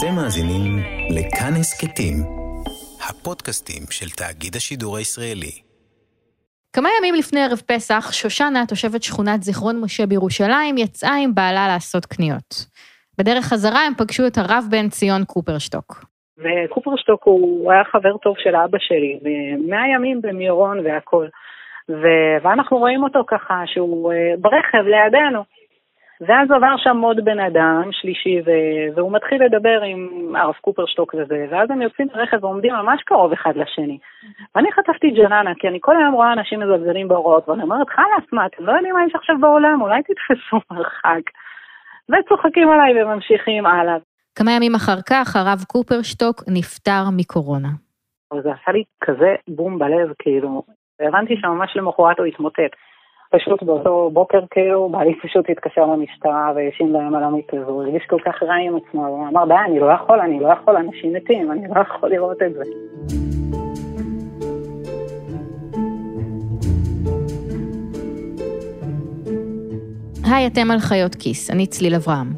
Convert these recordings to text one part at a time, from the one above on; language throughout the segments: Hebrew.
אתם מאזינים לכאן הסכתים, הפודקאסטים של תאגיד השידור הישראלי. כמה ימים לפני ערב פסח, שושנה, תושבת שכונת זיכרון משה בירושלים, יצאה עם בעלה לעשות קניות. בדרך חזרה הם פגשו את הרב בן ציון קופרשטוק. וקופרשטוק הוא היה חבר טוב של אבא שלי, מהימים במירון והכול. ו- ואנחנו רואים אותו ככה, שהוא uh, ברכב לידינו. ואז עבר שם עוד בן אדם, שלישי, ו- והוא מתחיל לדבר עם הרב קופרשטוק וזה, ואז הם יוצאים ברכב ועומדים ממש קרוב אחד לשני. ואני חטפתי ג'ננה, כי אני כל היום רואה אנשים מזלזלים בהוראות, ואני אומרת, חלאס, מה, אתם לא יודעים מה יש עכשיו בעולם, אולי תתפסו מרחק. וצוחקים עליי וממשיכים הלאה. כמה ימים אחר כך, הרב קופרשטוק נפטר מקורונה. זה עשה לי כזה בום בלב, כאילו, והבנתי שממש למחרת הוא התמוטט. פשוט באותו בוקר כאילו, בעלי פשוט התקשר למשטרה והאשים להם על המיט הזה, הוא הרגיש כל כך רע עם עצמו, הוא אמר, די, אני לא יכול, אני לא יכול, אנשים מתים, אני לא יכול לראות את זה. היי, אתם על חיות כיס, אני צליל אברהם.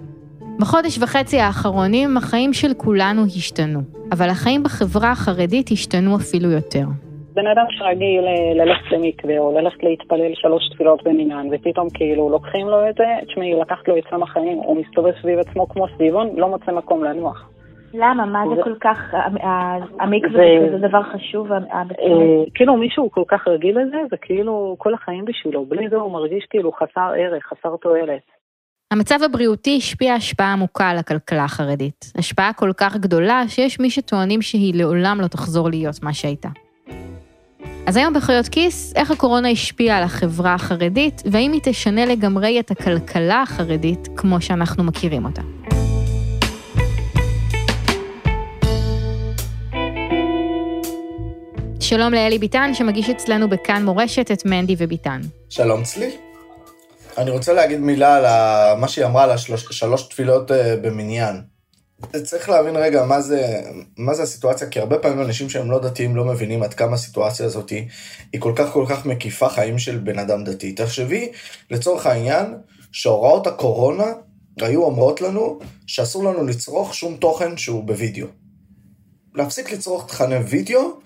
בחודש וחצי האחרונים החיים של כולנו השתנו, אבל החיים בחברה החרדית השתנו אפילו יותר. בן אדם שרגיל אה, ללכת למקווה או ללכת להתפלל שלוש תפילות במניין, ופתאום כאילו לוקחים לו את זה, תשמעי, לקחת לו את סם החיים, הוא מסתובב סביב עצמו כמו סביבון, לא מוצא מקום לנוח. למה? מה זה כל כך, המקווה זה דבר חשוב? אה, כאילו מישהו כל כך רגיל לזה, זה כאילו כל החיים בשבילו, בלי זה הוא מרגיש כאילו חסר ערך, חסר תועלת. המצב הבריאותי השפיע השפעה עמוקה על הכלכלה החרדית. השפעה כל כך גדולה שיש מי שטוענים שהיא לעולם לא תחזור להיות מה שהייתה. אז היום בחיות כיס, איך הקורונה השפיעה על החברה החרדית, והאם היא תשנה לגמרי את הכלכלה החרדית כמו שאנחנו מכירים אותה. שלום לאלי ביטן, שמגיש אצלנו בכאן מורשת את מנדי וביטן. שלום צלי. אני רוצה להגיד מילה על מה שהיא אמרה על השלוש תפילות אה, במניין. צריך להבין רגע מה זה, מה זה הסיטואציה, כי הרבה פעמים אנשים שהם לא דתיים לא מבינים עד כמה הסיטואציה הזאת היא, כל כך כל כך מקיפה חיים של בן אדם דתי. תחשבי, לצורך העניין, שהוראות הקורונה היו אומרות לנו שאסור לנו לצרוך שום תוכן שהוא בווידאו. להפסיק לצרוך תכני וידאו,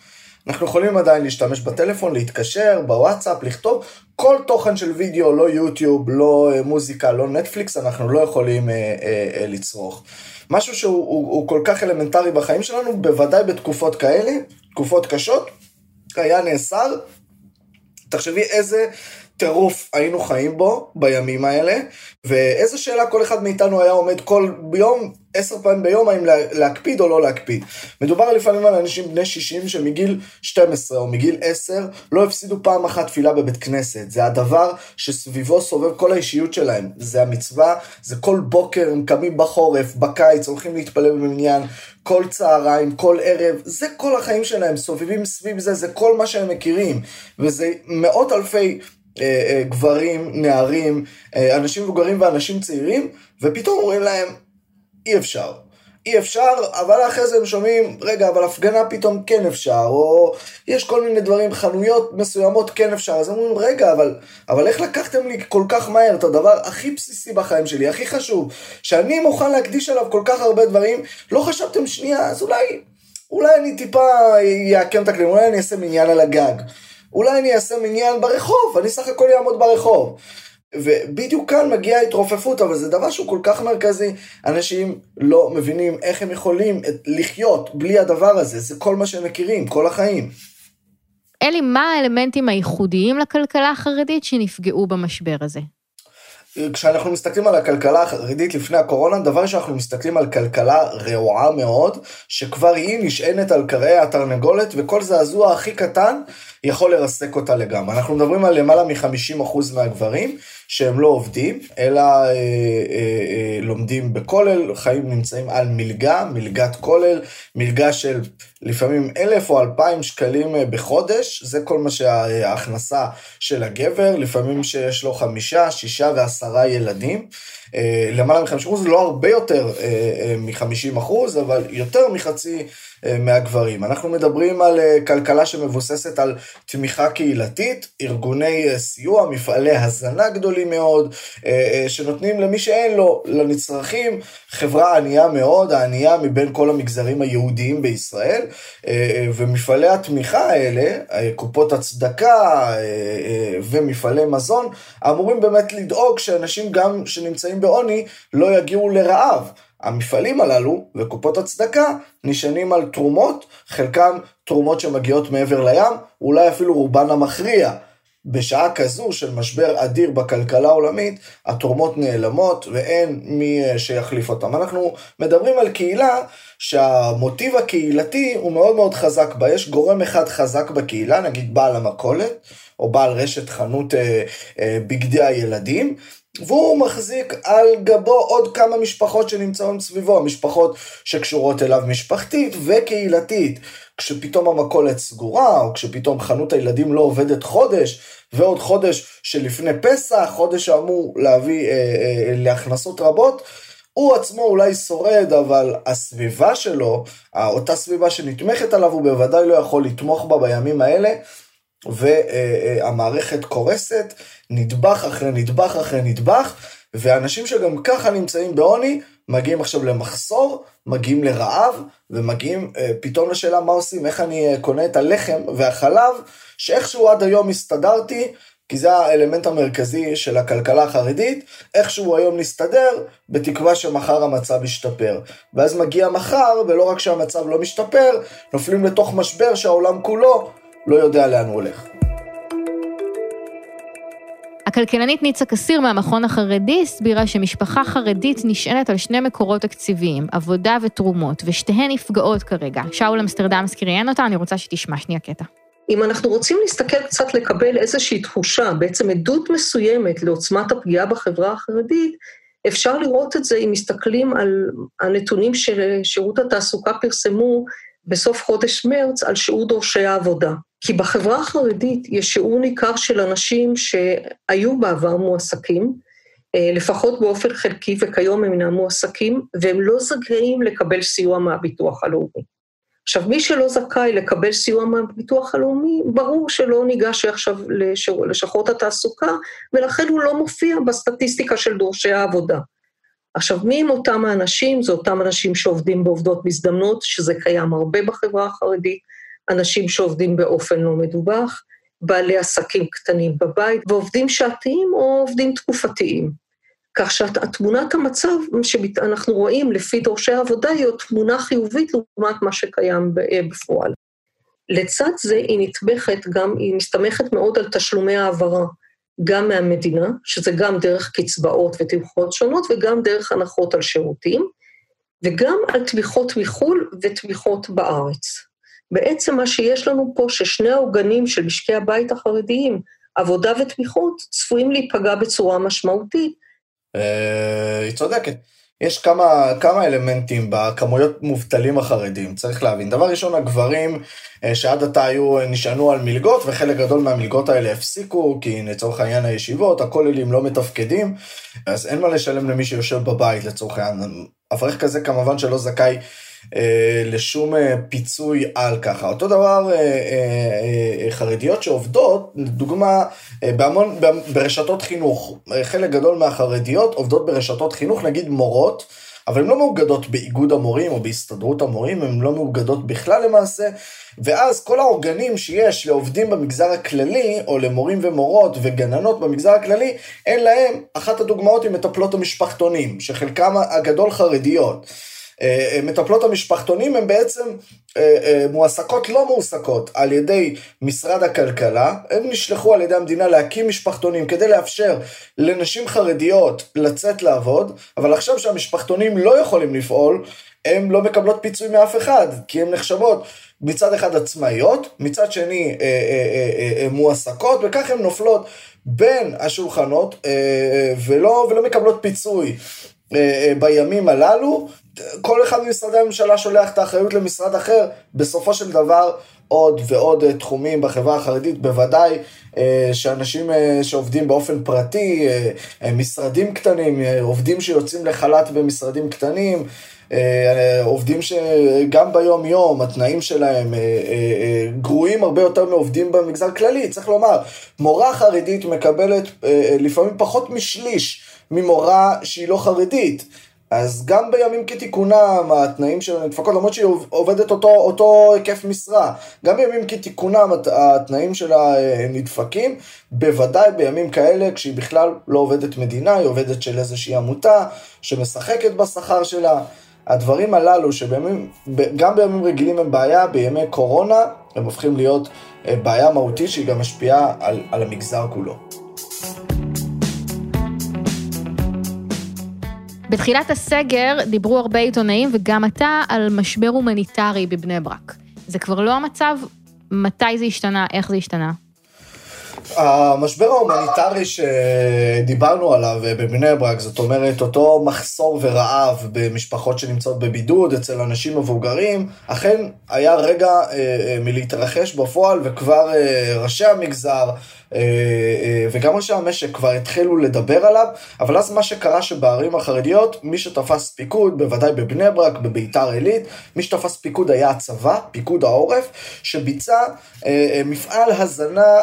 אנחנו יכולים עדיין להשתמש בטלפון, להתקשר, בוואטסאפ, לכתוב כל תוכן של וידאו, לא יוטיוב, לא אה, מוזיקה, לא נטפליקס, אנחנו לא יכולים אה, אה, אה, לצרוך. משהו שהוא הוא, הוא כל כך אלמנטרי בחיים שלנו, בוודאי בתקופות כאלה, תקופות קשות, היה נאסר. תחשבי איזה טירוף היינו חיים בו בימים האלה, ואיזה שאלה כל אחד מאיתנו היה עומד כל יום, עשר פעמים ביום, האם להקפיד או לא להקפיד. מדובר לפעמים על אנשים בני 60 שמגיל 12 או מגיל 10 לא הפסידו פעם אחת תפילה בבית כנסת. זה הדבר שסביבו סובב כל האישיות שלהם. זה המצווה, זה כל בוקר הם קמים בחורף, בקיץ, הולכים להתפלל במניין, כל צהריים, כל ערב, זה כל החיים שלהם, סובבים סביב זה, זה כל מה שהם מכירים. וזה מאות אלפי גברים, נערים, אה, אנשים מבוגרים ואנשים צעירים, ופתאום אומרים להם, אי אפשר. אי אפשר, אבל אחרי זה הם שומעים, רגע, אבל הפגנה פתאום כן אפשר, או יש כל מיני דברים, חנויות מסוימות כן אפשר, אז הם אומרים, רגע, אבל, אבל איך לקחתם לי כל כך מהר את הדבר הכי בסיסי בחיים שלי, הכי חשוב, שאני מוכן להקדיש עליו כל כך הרבה דברים, לא חשבתם שנייה, אז אולי, אולי אני טיפה אעקם את הכלים, אולי אני אעשה מניין על הגג. אולי אני אעשה מניין ברחוב, אני סך הכל אעמוד ברחוב. ובדיוק כאן מגיעה התרופפות, אבל זה דבר שהוא כל כך מרכזי. אנשים לא מבינים איך הם יכולים לחיות בלי הדבר הזה, זה כל מה שהם מכירים, כל החיים. אלי, מה האלמנטים הייחודיים לכלכלה החרדית שנפגעו במשבר הזה? כשאנחנו מסתכלים על הכלכלה החרדית לפני הקורונה, דבר שאנחנו מסתכלים על כלכלה רעועה מאוד, שכבר היא נשענת על קרעי התרנגולת, וכל זעזוע הכי קטן יכול לרסק אותה לגמרי. אנחנו מדברים על למעלה מ-50% מהגברים שהם לא עובדים, אלא אה, אה, אה, לומדים בכולל, חיים נמצאים על מלגה, מלגת כולל, מלגה של לפעמים אלף או אלפיים שקלים אה, בחודש, זה כל מה שההכנסה של הגבר, לפעמים שיש לו חמישה, שישה ועשרה ילדים. אה, למעלה מ-50% זה לא הרבה יותר אה, מ-50%, אבל יותר מחצי מהגברים. אנחנו מדברים על כלכלה שמבוססת על תמיכה קהילתית, ארגוני סיוע, מפעלי הזנה. גדולים מאוד, שנותנים למי שאין לו, לנצרכים, חברה ענייה מאוד, הענייה מבין כל המגזרים היהודיים בישראל, ומפעלי התמיכה האלה, קופות הצדקה ומפעלי מזון, אמורים באמת לדאוג שאנשים גם שנמצאים בעוני לא יגיעו לרעב. המפעלים הללו וקופות הצדקה נשענים על תרומות, חלקם תרומות שמגיעות מעבר לים, אולי אפילו רובן המכריע. בשעה כזו של משבר אדיר בכלכלה העולמית, התרומות נעלמות ואין מי שיחליף אותם. אנחנו מדברים על קהילה שהמוטיב הקהילתי הוא מאוד מאוד חזק בה. יש גורם אחד חזק בקהילה, נגיד בעל המכולת, או בעל רשת חנות אה, אה, בגדי הילדים, והוא מחזיק על גבו עוד כמה משפחות שנמצאות סביבו, משפחות שקשורות אליו משפחתית וקהילתית. כשפתאום המכולת סגורה, או כשפתאום חנות הילדים לא עובדת חודש, ועוד חודש שלפני פסח, חודש שאמור להביא אה, אה, להכנסות רבות, הוא עצמו אולי שורד, אבל הסביבה שלו, אותה סביבה שנתמכת עליו, הוא בוודאי לא יכול לתמוך בה בימים האלה. והמערכת קורסת, נדבך אחרי נדבך אחרי נדבך, ואנשים שגם ככה נמצאים בעוני, מגיעים עכשיו למחסור, מגיעים לרעב, ומגיעים אה, פתאום לשאלה מה עושים, איך אני אה, קונה את הלחם והחלב, שאיכשהו עד היום הסתדרתי, כי זה האלמנט המרכזי של הכלכלה החרדית, איכשהו היום נסתדר, בתקווה שמחר המצב ישתפר. ואז מגיע מחר, ולא רק שהמצב לא משתפר, נופלים לתוך משבר שהעולם כולו לא יודע לאן הוא הולך. הכלכלנית ניצה קסיר מהמכון החרדי הסבירה שמשפחה חרדית נשענת על שני מקורות תקציביים, עבודה ותרומות, ושתיהן נפגעות כרגע. שאול אמסטרדמסקי ראיין אותה, אני רוצה שתשמע שנייה קטע. אם אנחנו רוצים להסתכל קצת לקבל איזושהי תחושה, בעצם עדות מסוימת לעוצמת הפגיעה בחברה החרדית, אפשר לראות את זה אם מסתכלים על הנתונים ששירות התעסוקה פרסמו בסוף חודש מרץ על שיעור דורשי העבודה. כי בחברה החרדית יש שיעור ניכר של אנשים שהיו בעבר מועסקים, אה, לפחות באופן חלקי, וכיום הם אינם מועסקים, והם לא זכאים לקבל סיוע מהביטוח הלאומי. עכשיו, מי שלא זכאי לקבל סיוע מהביטוח הלאומי, ברור שלא ניגש עכשיו לשכות התעסוקה, ולכן הוא לא מופיע בסטטיסטיקה של דורשי העבודה. עכשיו, מי הם אותם האנשים? זה אותם אנשים שעובדים בעובדות מזדמנות, שזה קיים הרבה בחברה החרדית, אנשים שעובדים באופן לא מדווח, בעלי עסקים קטנים בבית, ועובדים שעתיים או עובדים תקופתיים. כך שתמונת המצב שאנחנו רואים לפי דורשי העבודה היא תמונה חיובית לעומת מה שקיים בפועל. לצד זה היא נתמכת גם, היא מסתמכת מאוד על תשלומי העברה. גם מהמדינה, שזה גם דרך קצבאות ותמיכות שונות, וגם דרך הנחות על שירותים, וגם על תמיכות מחו"ל ותמיכות בארץ. בעצם מה שיש לנו פה, ששני העוגנים של משקי הבית החרדיים, עבודה ותמיכות, צפויים להיפגע בצורה משמעותית. אה, היא צודקת. יש כמה, כמה אלמנטים בכמויות מובטלים החרדים, צריך להבין. דבר ראשון, הגברים אה, שעד עתה היו, אה, נשענו על מלגות, וחלק גדול מהמלגות האלה הפסיקו, כי לצורך העניין הישיבות, הכוללים לא מתפקדים, אז אין מה לשלם למי שיושב בבית לצורך העניין. אברך כזה כמובן שלא זכאי לשום אה, פיצוי על ככה. אותו דבר אה, אה, אה, חרדיות שעובדות, לדוגמה, אה, בהמון, ברשתות חינוך. חלק גדול מהחרדיות עובדות ברשתות חינוך, נגיד מורות. אבל הן לא מאוגדות באיגוד המורים או בהסתדרות המורים, הן לא מאוגדות בכלל למעשה, ואז כל האורגנים שיש לעובדים במגזר הכללי, או למורים ומורות וגננות במגזר הכללי, אין להם, אחת הדוגמאות היא מטפלות המשפחתונים, שחלקם הגדול חרדיות. אה, אה, מטפלות המשפחתונים הן בעצם אה, מועסקות לא מועסקות על ידי משרד הכלכלה, הן נשלחו על ידי המדינה להקים משפחתונים כדי לאפשר לנשים חרדיות לצאת לעבוד, אבל עכשיו שהמשפחתונים לא יכולים לפעול, הן לא מקבלות פיצוי מאף אחד, כי הן נחשבות מצד אחד עצמאיות, מצד שני מועסקות, וכך הן נופלות בין השולחנות ולא, ולא מקבלות פיצוי. בימים הללו, כל אחד ממשרדי הממשלה שולח את האחריות למשרד אחר, בסופו של דבר עוד ועוד אה, תחומים בחברה החרדית, בוודאי אה, שאנשים אה, שעובדים באופן פרטי, משרדים קטנים, עובדים שיוצאים לחל"ת במשרדים קטנים, עובדים שגם ביום יום התנאים שלהם גרועים הרבה יותר מעובדים במגזר כללי, צריך לומר, מורה חרדית מקבלת לפעמים פחות משליש ממורה שהיא לא חרדית. אז גם בימים כתיקונם התנאים שלה נדפקות, למרות שהיא עובדת אותו, אותו היקף משרה, גם בימים כתיקונם התנאים שלה נדפקים, בוודאי בימים כאלה כשהיא בכלל לא עובדת מדינה, היא עובדת של איזושהי עמותה שמשחקת בשכר שלה. הדברים הללו שבימים, גם בימים רגילים הם בעיה, בימי קורונה הם הופכים להיות אה, בעיה מהותית שהיא גם משפיעה על, על המגזר כולו. בתחילת הסגר דיברו הרבה עיתונאים וגם אתה על משבר הומניטרי בבני ברק. זה כבר לא המצב? מתי זה השתנה? איך זה השתנה? המשבר ההומניטרי שדיברנו עליו בבני ברק, זאת אומרת, אותו מחסור ורעב במשפחות שנמצאות בבידוד אצל אנשים מבוגרים, אכן היה רגע אה, אה, מלהתרחש בפועל, וכבר אה, ראשי המגזר וגם ראשי המשק כבר התחילו לדבר עליו, אבל אז מה שקרה שבערים החרדיות, מי שתפס פיקוד, בוודאי בבני ברק, בביתר עילית, מי שתפס פיקוד היה הצבא, פיקוד העורף, שביצע אה, מפעל הזנה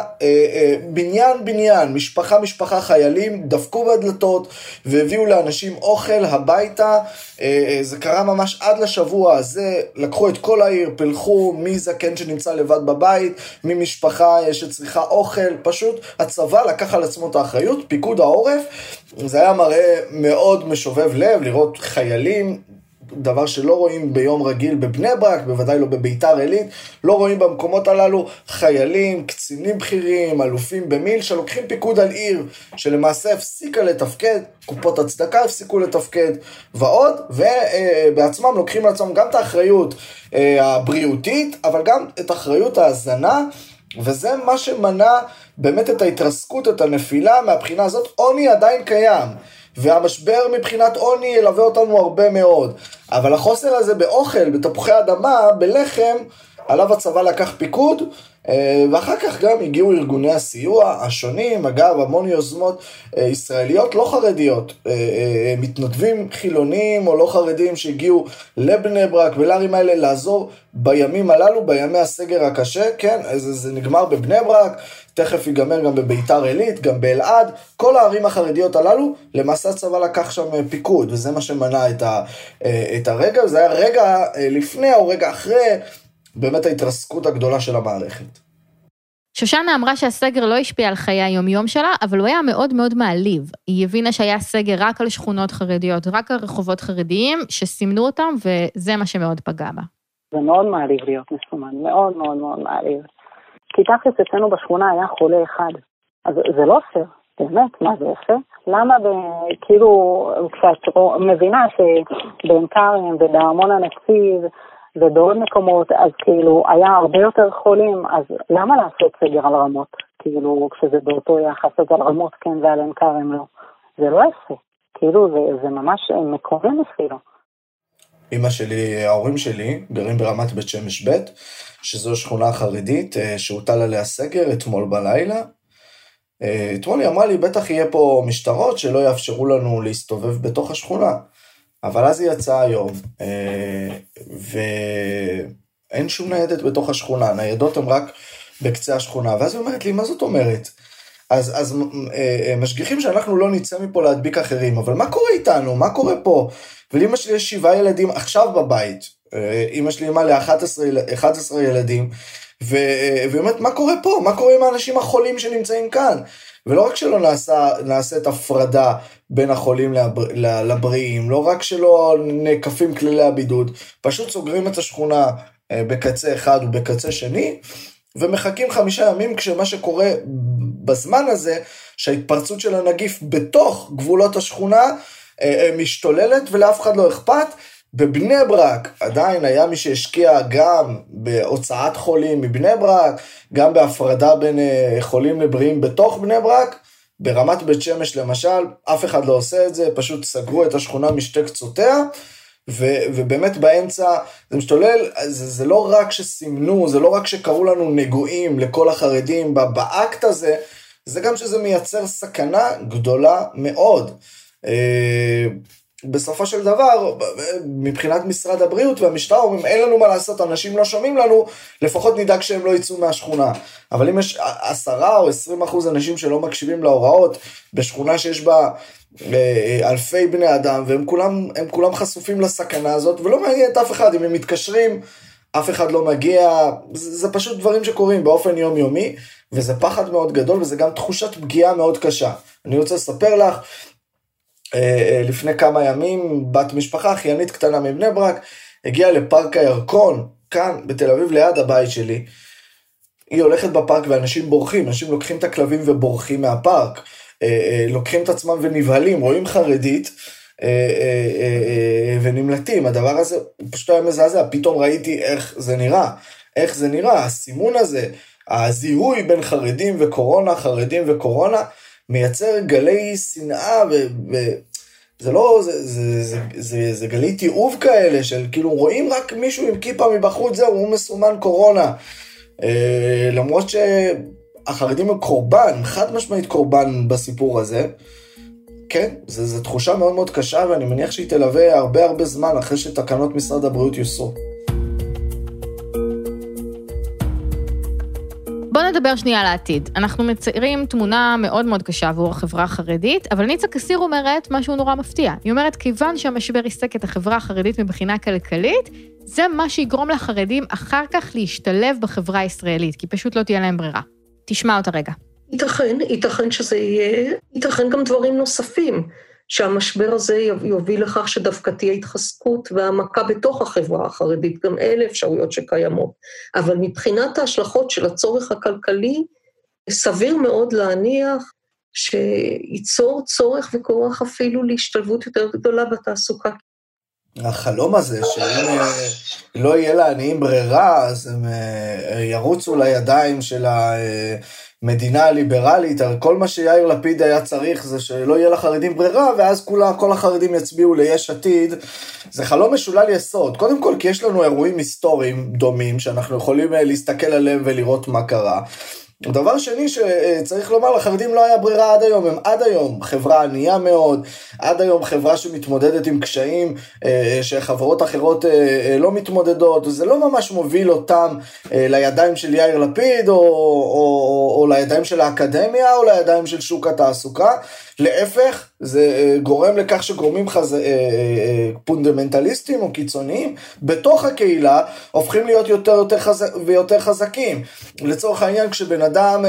בניין בניין, משפחה משפחה חיילים, דפקו בדלתות והביאו לאנשים אוכל הביתה, זה קרה ממש עד לשבוע הזה, לקחו את כל העיר, פילחו מי זקן שנמצא לבד בבית, מי משפחה שצריכה אוכל, פשוט הצבא לקח על עצמו את האחריות, פיקוד העורף, זה היה מראה מאוד משובב לב לראות חיילים, דבר שלא רואים ביום רגיל בבני ברק, בוודאי לא בביתר עילית, לא רואים במקומות הללו חיילים, קצינים בכירים, אלופים במיל, שלוקחים פיקוד על עיר שלמעשה הפסיקה לתפקד, קופות הצדקה הפסיקו לתפקד ועוד, ובעצמם לוקחים לעצמם גם את האחריות אה, הבריאותית, אבל גם את אחריות ההזנה. וזה מה שמנע באמת את ההתרסקות, את הנפילה, מהבחינה הזאת עוני עדיין קיים. והמשבר מבחינת עוני ילווה אותנו הרבה מאוד. אבל החוסר הזה באוכל, בתפוחי אדמה, בלחם, עליו הצבא לקח פיקוד, ואחר כך גם הגיעו ארגוני הסיוע השונים, אגב, המון יוזמות אה, ישראליות לא חרדיות, אה, מתנדבים חילונים או לא חרדים שהגיעו לבני ברק ולערים האלה לעזור בימים הללו, בימי הסגר הקשה, כן, זה, זה נגמר בבני ברק, תכף ייגמר גם בביתר עילית, גם באלעד, כל הערים החרדיות הללו, למעשה הצבא לקח שם פיקוד, וזה מה שמנע את, ה, את הרגע, זה היה רגע לפני או רגע אחרי. באמת ההתרסקות הגדולה של המערכת. שושנה אמרה שהסגר לא השפיע על חיי היומיום שלה, אבל הוא היה מאוד מאוד מעליב. היא הבינה שהיה סגר רק על שכונות חרדיות, רק על רחובות חרדיים, שסימנו אותם, וזה מה שמאוד פגע בה. זה מאוד מעליב להיות מסומן, מאוד מאוד מאוד מעליב. כי תכלס אצלנו בשכונה היה חולה אחד. אז זה לא פייר, באמת, מה זה יפה? למה, ב, כאילו, כשאת מבינה שבעין כרם ובארמון הנציב, ובעוד מקומות, אז כאילו, היה הרבה יותר חולים, אז למה לעשות סגר על רמות? כאילו, כשזה באותו יחס, אז על רמות כן ועל עין כרם לא. זה לא יפה. כאילו, זה, זה ממש מקורן אפילו. אמא שלי, ההורים שלי, גרים ברמת בית שמש ב', שזו שכונה חרדית אה, שהוטל עליה סגר אתמול בלילה. אה, אתמול היא אמרה לי, בטח יהיה פה משטרות שלא יאפשרו לנו להסתובב בתוך השכונה. אבל אז היא יצאה היום, אה, ואין שום ניידת בתוך השכונה, ניידות הן רק בקצה השכונה, ואז היא אומרת לי, מה זאת אומרת? אז, אז אה, אה, משגיחים שאנחנו לא נצא מפה להדביק אחרים, אבל מה קורה איתנו? מה קורה פה? ולאמא שלי יש שבעה ילדים עכשיו בבית. אמא שלי אימא ל-11 ילדים, והיא אומרת, מה קורה פה? מה קורה עם האנשים החולים שנמצאים כאן? ולא רק שלא נעשה, נעשית הפרדה בין החולים לבר, לבריאים, לא רק שלא נאכפים כללי הבידוד, פשוט סוגרים את השכונה אה, בקצה אחד ובקצה שני, ומחכים חמישה ימים כשמה שקורה בזמן הזה, שההתפרצות של הנגיף בתוך גבולות השכונה אה, אה, משתוללת ולאף אחד לא אכפת, בבני ברק עדיין היה מי שהשקיע גם בהוצאת חולים מבני ברק, גם בהפרדה בין אה, חולים לבריאים בתוך בני ברק. ברמת בית שמש למשל, אף אחד לא עושה את זה, פשוט סגרו את השכונה משתי קצותיה, ו, ובאמת באמצע זה משתולל, זה, זה לא רק שסימנו, זה לא רק שקראו לנו נגועים לכל החרדים באקט הזה, זה גם שזה מייצר סכנה גדולה מאוד. אה, בסופו של דבר, מבחינת משרד הבריאות והמשטרה אומרים, אין לנו מה לעשות, אנשים לא שומעים לנו, לפחות נדאג שהם לא יצאו מהשכונה. אבל אם יש עשרה או עשרים אחוז אנשים שלא מקשיבים להוראות, בשכונה שיש בה אה, אלפי בני אדם, והם כולם, כולם חשופים לסכנה הזאת, ולא מעניין את אף אחד, אם הם מתקשרים, אף אחד לא מגיע, זה, זה פשוט דברים שקורים באופן יומיומי, וזה פחד מאוד גדול, וזה גם תחושת פגיעה מאוד קשה. אני רוצה לספר לך, אה, אה, לפני כמה ימים, בת משפחה, אחיינית קטנה מבני ברק, הגיעה לפארק הירקון, כאן, בתל אביב, ליד הבית שלי. היא הולכת בפארק ואנשים בורחים, אנשים לוקחים את הכלבים ובורחים מהפארק. אה, לוקחים את עצמם ונבהלים, רואים חרדית ונמלטים. הדבר הזה פשוט היה מזעזע, פתאום ראיתי איך זה נראה. איך זה נראה, הסימון הזה, הזיהוי בין חרדים וקורונה, חרדים וקורונה, מייצר גלי שנאה ו... ו... זה לא, זה, זה, זה, זה, זה גלי תיעוב כאלה של כאילו רואים רק מישהו עם כיפה מבחוץ, זהו, הוא מסומן קורונה. אה, למרות שהחרדים הם קורבן, חד משמעית קורבן בסיפור הזה. כן, זו תחושה מאוד מאוד קשה ואני מניח שהיא תלווה הרבה הרבה זמן אחרי שתקנות משרד הבריאות יוסרו. בואו נדבר שנייה על העתיד. אנחנו מציירים תמונה מאוד מאוד קשה עבור החברה החרדית, אבל ניצה קסיר אומרת משהו נורא מפתיע. היא אומרת, כיוון שהמשבר עיסק את החברה החרדית מבחינה כלכלית, זה מה שיגרום לחרדים אחר כך להשתלב בחברה הישראלית, כי פשוט לא תהיה להם ברירה. תשמע אותה רגע. ייתכן, ייתכן שזה יהיה, ייתכן גם דברים נוספים. שהמשבר הזה יוביל לכך שדווקא תהיה התחזקות והעמקה בתוך החברה החרדית, גם אלה אפשרויות שקיימות. אבל מבחינת ההשלכות של הצורך הכלכלי, סביר מאוד להניח שייצור צורך וכורח אפילו להשתלבות יותר גדולה בתעסוקה. החלום הזה שאם אה, לא יהיה לעניים ברירה, אז הם אה, ירוצו לידיים של ה... מדינה ליברלית, הרי כל מה שיאיר לפיד היה צריך זה שלא יהיה לחרדים ברירה, ואז כולה, כל החרדים יצביעו ליש עתיד. זה חלום משולל יסוד. קודם כל כי יש לנו אירועים היסטוריים דומים, שאנחנו יכולים אה, להסתכל עליהם ולראות מה קרה. דבר שני שצריך לומר, לחרדים לא היה ברירה עד היום, הם עד היום חברה ענייה מאוד, עד היום חברה שמתמודדת עם קשיים אה, שחברות אחרות אה, לא מתמודדות, זה לא ממש מוביל אותם אה, לידיים של יאיר לפיד, או, או, או לידיים של האקדמיה, או לידיים של שוק התעסוקה, להפך, זה גורם לכך שגורמים חז... פונדמנטליסטים או קיצוניים בתוך הקהילה הופכים להיות יותר, יותר חז... ויותר חזקים. לצורך העניין, כשבן אדם,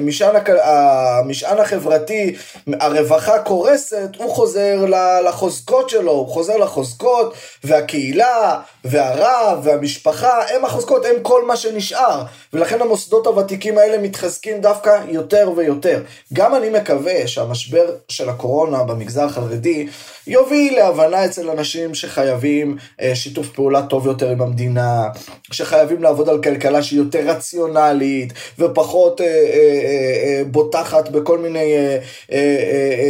משען, המשען החברתי, הרווחה קורסת, הוא חוזר לחוזקות שלו, הוא חוזר לחוזקות, והקהילה, והרב, והמשפחה, הם החוזקות, הם כל מה שנשאר. ולכן המוסדות הוותיקים האלה מתחזקים דווקא יותר ויותר. גם אני מקווה שהמשבר של הקורונה במגזר החרדי יוביל להבנה אצל אנשים שחייבים אה, שיתוף פעולה טוב יותר עם המדינה, שחייבים לעבוד על כלכלה שהיא יותר רציונלית ופחות אה, אה, אה, בוטחת בכל מיני אה, אה,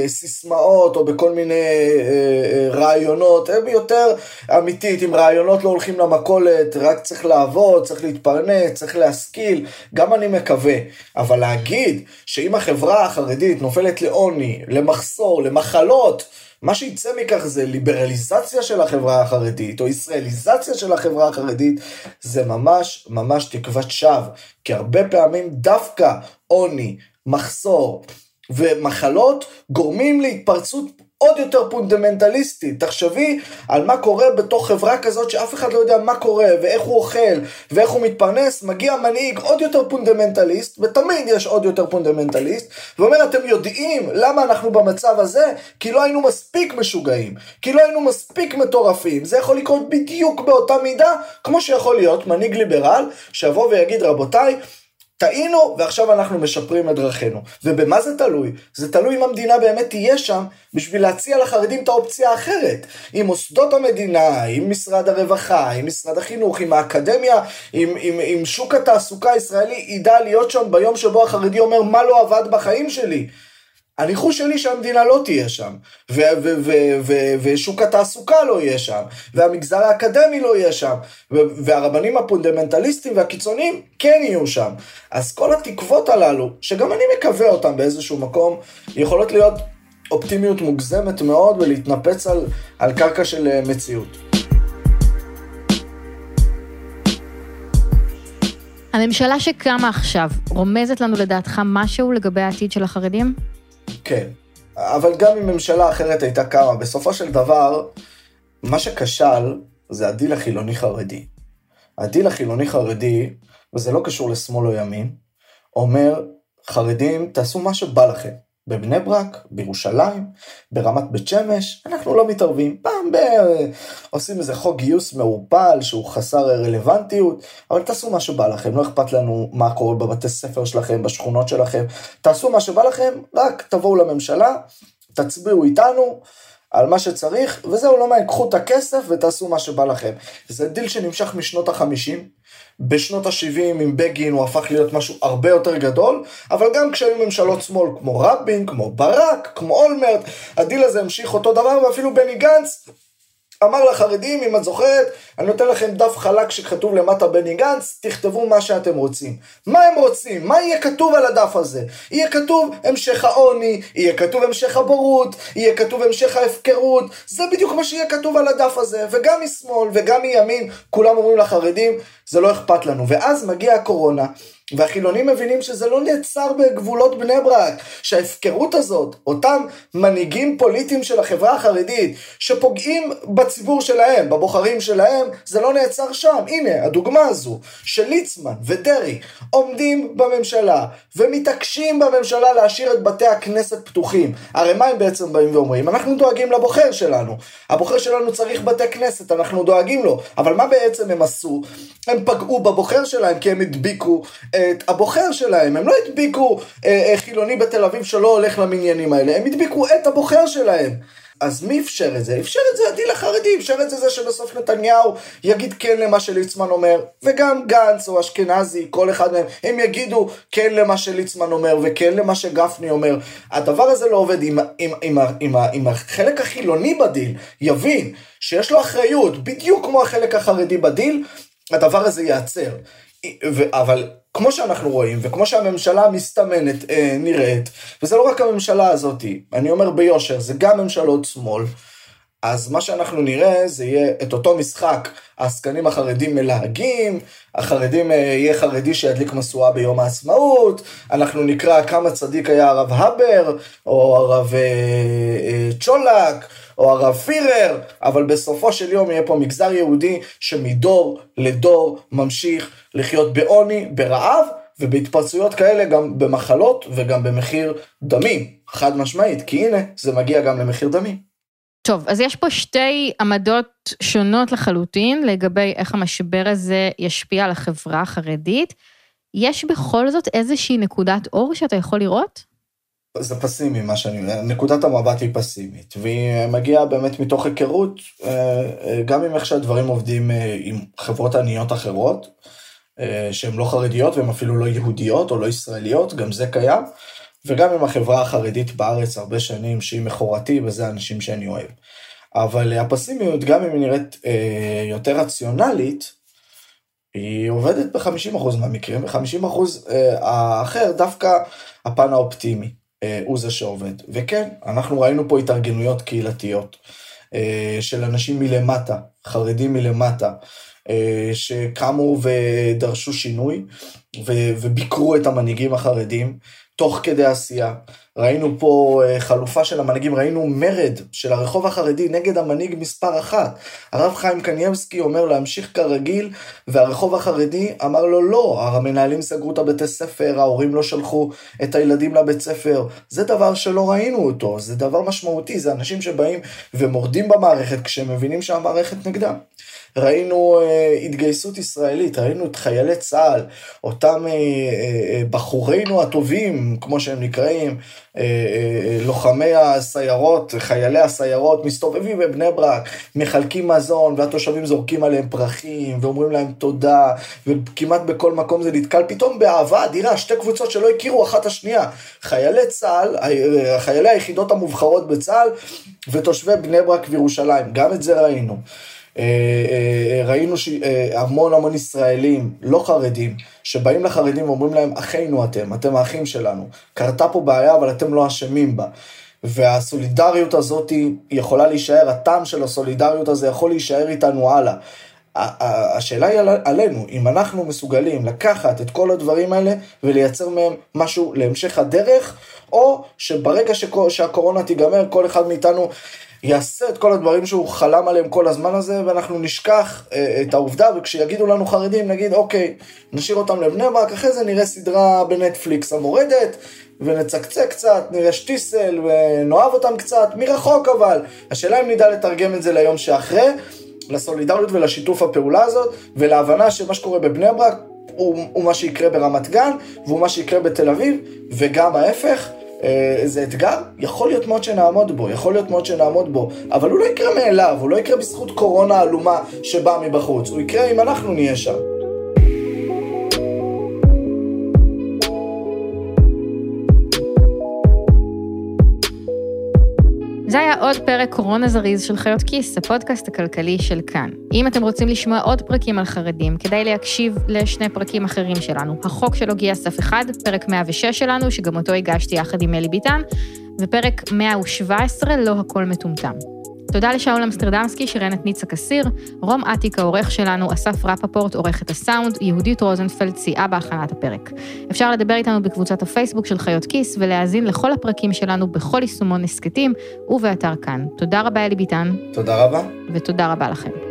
אה, סיסמאות או בכל מיני אה, אה, רעיונות, הם יותר אמיתית, עם רעיונות לא הולכים למכולת, רק צריך לעבוד, צריך להתפרנס, צריך להשכיל, גם אני מקווה, אבל להגיד שאם החברה החרדית נופלת לעוני, למחסור, למחלות, מה שיצא מכך זה ליברליזציה של החברה החרדית, או ישראליזציה של החברה החרדית, זה ממש ממש תקוות שווא. כי הרבה פעמים דווקא עוני, מחסור ומחלות גורמים להתפרצות עוד יותר פונדמנטליסטית. תחשבי על מה קורה בתוך חברה כזאת שאף אחד לא יודע מה קורה ואיך הוא אוכל ואיך הוא מתפרנס, מגיע מנהיג עוד יותר פונדמנטליסט, ותמיד יש עוד יותר פונדמנטליסט, ואומר אתם יודעים למה אנחנו במצב הזה? כי לא היינו מספיק משוגעים, כי לא היינו מספיק מטורפים. זה יכול לקרות בדיוק באותה מידה, כמו שיכול להיות מנהיג ליברל שיבוא ויגיד רבותיי, טעינו ועכשיו אנחנו משפרים את דרכינו. ובמה זה תלוי? זה תלוי אם המדינה באמת תהיה שם בשביל להציע לחרדים את האופציה האחרת. עם מוסדות המדינה, עם משרד הרווחה, עם משרד החינוך, עם האקדמיה, עם, עם, עם שוק התעסוקה הישראלי ידע להיות שם ביום שבו החרדי אומר מה לא עבד בחיים שלי. הניחוש שלי שהמדינה לא תהיה שם, ושוק התעסוקה לא יהיה שם, והמגזר האקדמי לא יהיה שם, והרבנים הפונדמנטליסטים והקיצוניים כן יהיו שם. אז כל התקוות הללו, שגם אני מקווה אותם באיזשהו מקום, יכולות להיות אופטימיות מוגזמת מאוד ולהתנפץ על, על קרקע של אה, מציאות. הממשלה שקמה עכשיו, רומזת לנו לדעתך משהו לגבי העתיד של החרדים? כן, אבל גם אם ממשלה אחרת הייתה קמה, בסופו של דבר, מה שכשל זה הדיל החילוני-חרדי. הדיל החילוני-חרדי, וזה לא קשור לשמאל או ימין, אומר, חרדים, תעשו מה שבא לכם. בבני ברק, בירושלים, ברמת בית שמש, אנחנו לא מתערבים. פעם ב... עושים איזה חוק גיוס מעורפל שהוא חסר רלוונטיות, אבל תעשו מה שבא לכם, לא אכפת לנו מה קורה בבתי ספר שלכם, בשכונות שלכם, תעשו מה שבא לכם, רק תבואו לממשלה, תצביעו איתנו. על מה שצריך, וזהו, לא מעניין, קחו את הכסף ותעשו מה שבא לכם. זה דיל שנמשך משנות החמישים, בשנות ה-70 עם בגין הוא הפך להיות משהו הרבה יותר גדול, אבל גם כשהיו ממשלות שמאל כמו רבין, כמו ברק, כמו אולמרט, הדיל הזה המשיך אותו דבר, ואפילו בני גנץ אמר לחרדים, אם את זוכרת, אני נותן לכם דף חלק שכתוב למטה בני גנץ, תכתבו מה שאתם רוצים. מה הם רוצים? מה יהיה כתוב על הדף הזה? יהיה כתוב המשך העוני, יהיה כתוב המשך הבורות, יהיה כתוב המשך ההפקרות, זה בדיוק מה שיהיה כתוב על הדף הזה, וגם משמאל וגם מימין, כולם אומרים לחרדים, זה לא אכפת לנו. ואז מגיעה הקורונה, והחילונים מבינים שזה לא נעצר בגבולות בני ברק, שההפקרות הזאת, אותם מנהיגים פוליטיים של החברה החרדית, שפוגעים בציבור שלהם, בבוחרים שלהם, זה לא נעצר שם. הנה, הדוגמה הזו, של ליצמן ודרעי עומדים בממשלה, ומתעקשים בממשלה להשאיר את בתי הכנסת פתוחים. הרי מה הם בעצם באים ואומרים? אנחנו דואגים לבוחר שלנו. הבוחר שלנו צריך בתי כנסת, אנחנו דואגים לו. אבל מה בעצם הם עשו? הם פגעו בבוחר שלהם כי הם הדביקו את הבוחר שלהם, הם לא הדביקו אה, אה, חילוני בתל אביב שלא הולך למניינים האלה, הם הדביקו את הבוחר שלהם. אז מי אפשר את זה? אפשר את זה הדיל החרדי, אפשר את זה זה שבסוף נתניהו יגיד כן למה שליצמן אומר, וגם גנץ או אשכנזי, כל אחד מהם, הם יגידו כן למה שליצמן אומר וכן למה שגפני אומר. הדבר הזה לא עובד אם, אם, החלק החילוני בדיל יבין שיש לו אחריות, בדיוק כמו החלק החרדי בדיל, הדבר הזה ייעצר. אבל כמו שאנחנו רואים, וכמו שהממשלה המסתמנת אה, נראית, וזה לא רק הממשלה הזאת, אני אומר ביושר, זה גם ממשלות שמאל, אז מה שאנחנו נראה זה יהיה את אותו משחק, העסקנים החרדים מלהגים, החרדים, אה, יהיה חרדי שידליק משואה ביום העצמאות, אנחנו נקרא כמה צדיק היה הרב הבר, או הרב אה, אה, צ'ולק, או הרב פירר, אבל בסופו של יום יהיה פה מגזר יהודי שמדור לדור ממשיך לחיות בעוני, ברעב, ובהתפרצויות כאלה גם במחלות וגם במחיר דמים, חד משמעית, כי הנה, זה מגיע גם למחיר דמים. טוב, אז יש פה שתי עמדות שונות לחלוטין לגבי איך המשבר הזה ישפיע על החברה החרדית. יש בכל זאת איזושהי נקודת אור שאתה יכול לראות? זה פסימי מה שאני אומר, נקודת המבט היא פסימית, והיא מגיעה באמת מתוך היכרות, אה, אה, גם עם איך שהדברים עובדים אה, עם חברות עניות אחרות, שהן לא חרדיות והן אפילו לא יהודיות או לא ישראליות, גם זה קיים, וגם עם החברה החרדית בארץ הרבה שנים שהיא מכורתי וזה האנשים שאני אוהב. אבל הפסימיות, גם אם היא נראית יותר רציונלית, היא עובדת ב-50% מהמקרים, ב-50% האחר דווקא הפן האופטימי. אה, הוא זה שעובד. וכן, אנחנו ראינו פה התארגנויות קהילתיות אה, של אנשים מלמטה, חרדים מלמטה, אה, שקמו ודרשו שינוי וביקרו את המנהיגים החרדים תוך כדי עשייה. ראינו פה אה, חלופה של המנהיגים, ראינו מרד של הרחוב החרדי נגד המנהיג מספר אחת. הרב חיים קנייבסקי אומר להמשיך כרגיל, והרחוב החרדי אמר לו לא, המנהלים סגרו את הבתי ספר, ההורים לא שלחו את הילדים לבית ספר. זה דבר שלא ראינו אותו, זה דבר משמעותי, זה אנשים שבאים ומורדים במערכת כשהם מבינים שהמערכת נגדם. ראינו uh, התגייסות ישראלית, ראינו את חיילי צה"ל, אותם uh, uh, בחורינו הטובים, כמו שהם נקראים, uh, uh, לוחמי הסיירות, חיילי הסיירות, מסתובבים בבני ברק, מחלקים מזון, והתושבים זורקים עליהם פרחים, ואומרים להם תודה, וכמעט בכל מקום זה נתקל פתאום באהבה אדירה, שתי קבוצות שלא הכירו אחת השנייה, חיילי צה"ל, חיילי היחידות המובחרות בצה"ל, ותושבי בני ברק וירושלים, גם את זה ראינו. אה, אה, ראינו המון המון ישראלים, לא חרדים, שבאים לחרדים ואומרים להם, אחינו אתם, אתם האחים שלנו. קרתה פה בעיה, אבל אתם לא אשמים בה. והסולידריות הזאת יכולה להישאר, הטעם של הסולידריות הזה יכול להישאר איתנו הלאה. השאלה היא עלינו, אם אנחנו מסוגלים לקחת את כל הדברים האלה ולייצר מהם משהו להמשך הדרך, או שברגע שהקורונה תיגמר, כל אחד מאיתנו יעשה את כל הדברים שהוא חלם עליהם כל הזמן הזה, ואנחנו נשכח אה, את העובדה, וכשיגידו לנו חרדים, נגיד, אוקיי, נשאיר אותם לבני ברק, אחרי זה נראה סדרה בנטפליקס המורדת, ונצקצק קצת, נראה שטיסל, ונאהב אותם קצת, מרחוק אבל. השאלה אם נדע לתרגם את זה ליום שאחרי, לסולידריות ולשיתוף הפעולה הזאת, ולהבנה שמה שקורה בבני ברק הוא, הוא מה שיקרה ברמת גן, והוא מה שיקרה בתל אביב, וגם ההפך. אה, זה אתגר, יכול להיות מאוד שנעמוד בו, יכול להיות מאוד שנעמוד בו, אבל הוא לא יקרה מאליו, הוא לא יקרה בזכות קורונה עלומה שבאה מבחוץ, הוא יקרה אם אנחנו נהיה שם. זה היה עוד פרק קורונה זריז של חיות כיס, הפודקאסט הכלכלי של כאן. אם אתם רוצים לשמוע עוד פרקים על חרדים, כדאי להקשיב לשני פרקים אחרים שלנו. החוק שלו גייס סף אחד, פרק 106 שלנו, שגם אותו הגשתי יחד עם אלי ביטן, ופרק 117, לא הכל מטומטם. תודה לשאול אמסטרדמסקי שראיין את ניצה קסיר, רום אטיק העורך שלנו, אסף רפפורט עורך את הסאונד, יהודית רוזנפלד סייעה בהכנת הפרק. אפשר לדבר איתנו בקבוצת הפייסבוק של חיות כיס ולהאזין לכל הפרקים שלנו בכל יישומון הסכתים ובאתר כאן. תודה רבה אלי ביטן. תודה רבה. ותודה רבה לכם.